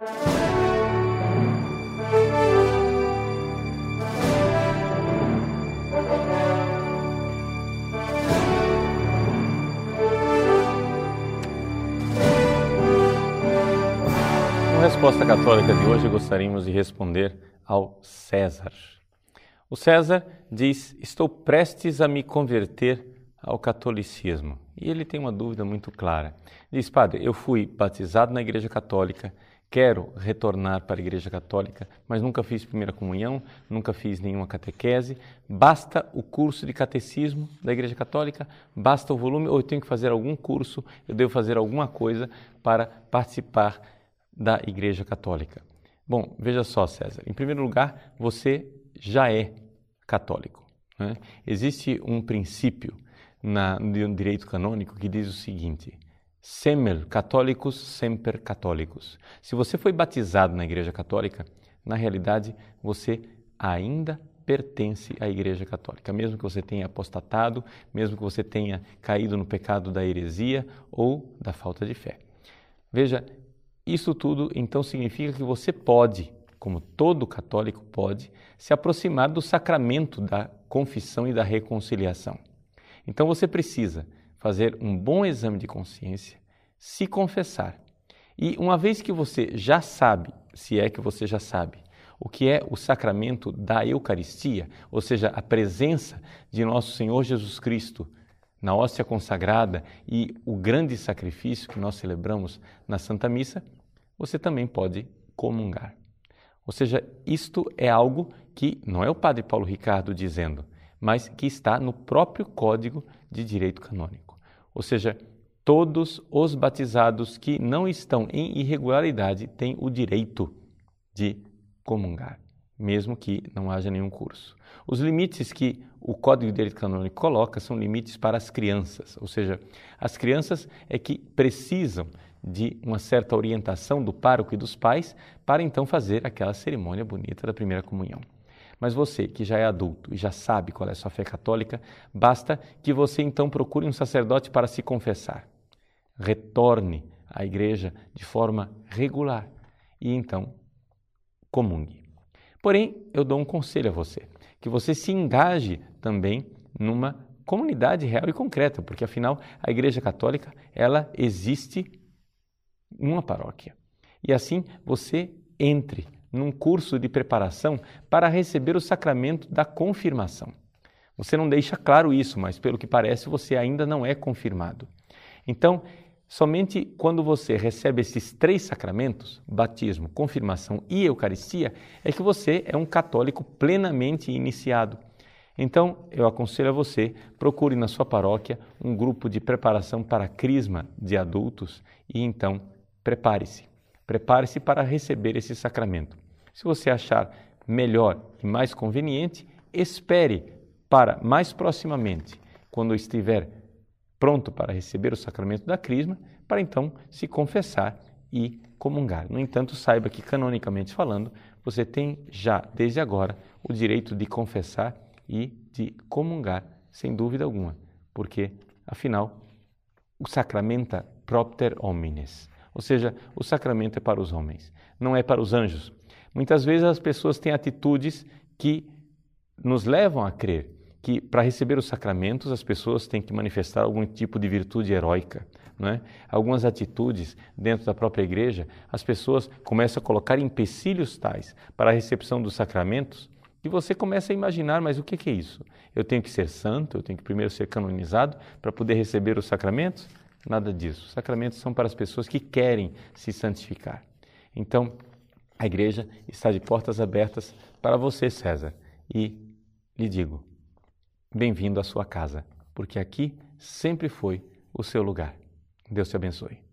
Na resposta católica de hoje, gostaríamos de responder ao César. O César diz: Estou prestes a me converter ao catolicismo. E ele tem uma dúvida muito clara. Diz: Padre, eu fui batizado na Igreja Católica, quero retornar para a Igreja Católica, mas nunca fiz primeira comunhão, nunca fiz nenhuma catequese. Basta o curso de catecismo da Igreja Católica? Basta o volume? Ou eu tenho que fazer algum curso? Eu devo fazer alguma coisa para participar da Igreja Católica? Bom, veja só, César. Em primeiro lugar, você já é católico. Né? Existe um princípio na, no direito canônico que diz o seguinte: semel católicos semper católicos. Se você foi batizado na Igreja Católica, na realidade você ainda pertence à Igreja Católica, mesmo que você tenha apostatado, mesmo que você tenha caído no pecado da heresia ou da falta de fé. Veja, isso tudo então significa que você pode, como todo católico pode, se aproximar do sacramento da confissão e da reconciliação. Então você precisa fazer um bom exame de consciência, se confessar. E uma vez que você já sabe, se é que você já sabe, o que é o sacramento da Eucaristia, ou seja, a presença de nosso Senhor Jesus Cristo na hóstia consagrada e o grande sacrifício que nós celebramos na Santa Missa, você também pode comungar. Ou seja, isto é algo que não é o Padre Paulo Ricardo dizendo, mas que está no próprio Código de Direito Canônico. Ou seja, todos os batizados que não estão em irregularidade têm o direito de comungar, mesmo que não haja nenhum curso. Os limites que o Código de Direito Canônico coloca são limites para as crianças, ou seja, as crianças é que precisam de uma certa orientação do pároco e dos pais para então fazer aquela cerimônia bonita da primeira comunhão. Mas você que já é adulto e já sabe qual é a sua fé católica, basta que você então procure um sacerdote para se confessar. Retorne à igreja de forma regular e então comungue. Porém, eu dou um conselho a você, que você se engaje também numa comunidade real e concreta, porque afinal a Igreja Católica, ela existe numa paróquia. E assim você entre num curso de preparação para receber o sacramento da confirmação. Você não deixa claro isso, mas pelo que parece você ainda não é confirmado. Então, somente quando você recebe esses três sacramentos, batismo, confirmação e Eucaristia, é que você é um católico plenamente iniciado. Então, eu aconselho a você, procure na sua paróquia um grupo de preparação para crisma de adultos e então prepare-se. Prepare-se para receber esse sacramento. Se você achar melhor e mais conveniente, espere para mais proximamente, quando estiver pronto para receber o sacramento da Crisma, para então se confessar e comungar. No entanto, saiba que, canonicamente falando, você tem já, desde agora, o direito de confessar e de comungar, sem dúvida alguma, porque, afinal, o sacramenta propter homines. Ou seja, o sacramento é para os homens, não é para os anjos. Muitas vezes as pessoas têm atitudes que nos levam a crer que para receber os sacramentos as pessoas têm que manifestar algum tipo de virtude heróica. Não é? Algumas atitudes dentro da própria igreja, as pessoas começam a colocar empecilhos tais para a recepção dos sacramentos que você começa a imaginar, mas o que é isso? Eu tenho que ser santo, eu tenho que primeiro ser canonizado para poder receber os sacramentos? Nada disso. Os sacramentos são para as pessoas que querem se santificar. Então, a igreja está de portas abertas para você, César. E lhe digo: bem-vindo à sua casa, porque aqui sempre foi o seu lugar. Deus te abençoe.